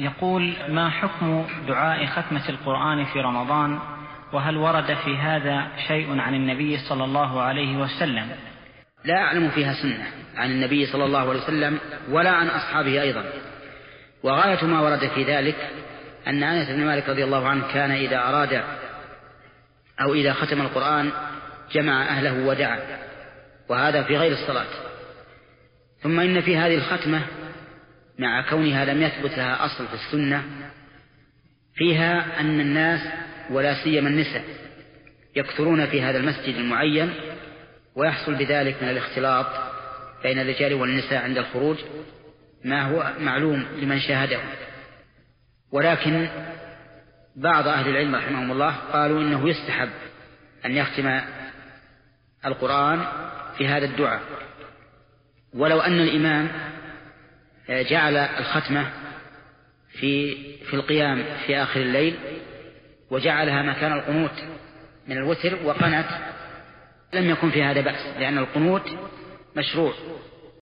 يقول ما حكم دعاء ختمة القرآن في رمضان؟ وهل ورد في هذا شيء عن النبي صلى الله عليه وسلم؟ لا أعلم فيها سنة عن النبي صلى الله عليه وسلم ولا عن أصحابه أيضا. وغاية ما ورد في ذلك أن أنس بن مالك رضي الله عنه كان إذا أراد أو إذا ختم القرآن جمع أهله ودعا وهذا في غير الصلاة. ثم إن في هذه الختمة مع كونها لم يثبت لها أصل في السنة فيها أن الناس ولا سيما النساء يكثرون في هذا المسجد المعين ويحصل بذلك من الاختلاط بين الرجال والنساء عند الخروج ما هو معلوم لمن شاهده. ولكن بعض أهل العلم رحمهم الله قالوا إنه يستحب أن يختم القرآن في هذا الدعاء. ولو أن الإمام جعل الختمة في في القيام في آخر الليل وجعلها مكان القنوت من الوتر وقنت لم يكن في هذا بأس لأن القنوت مشروع.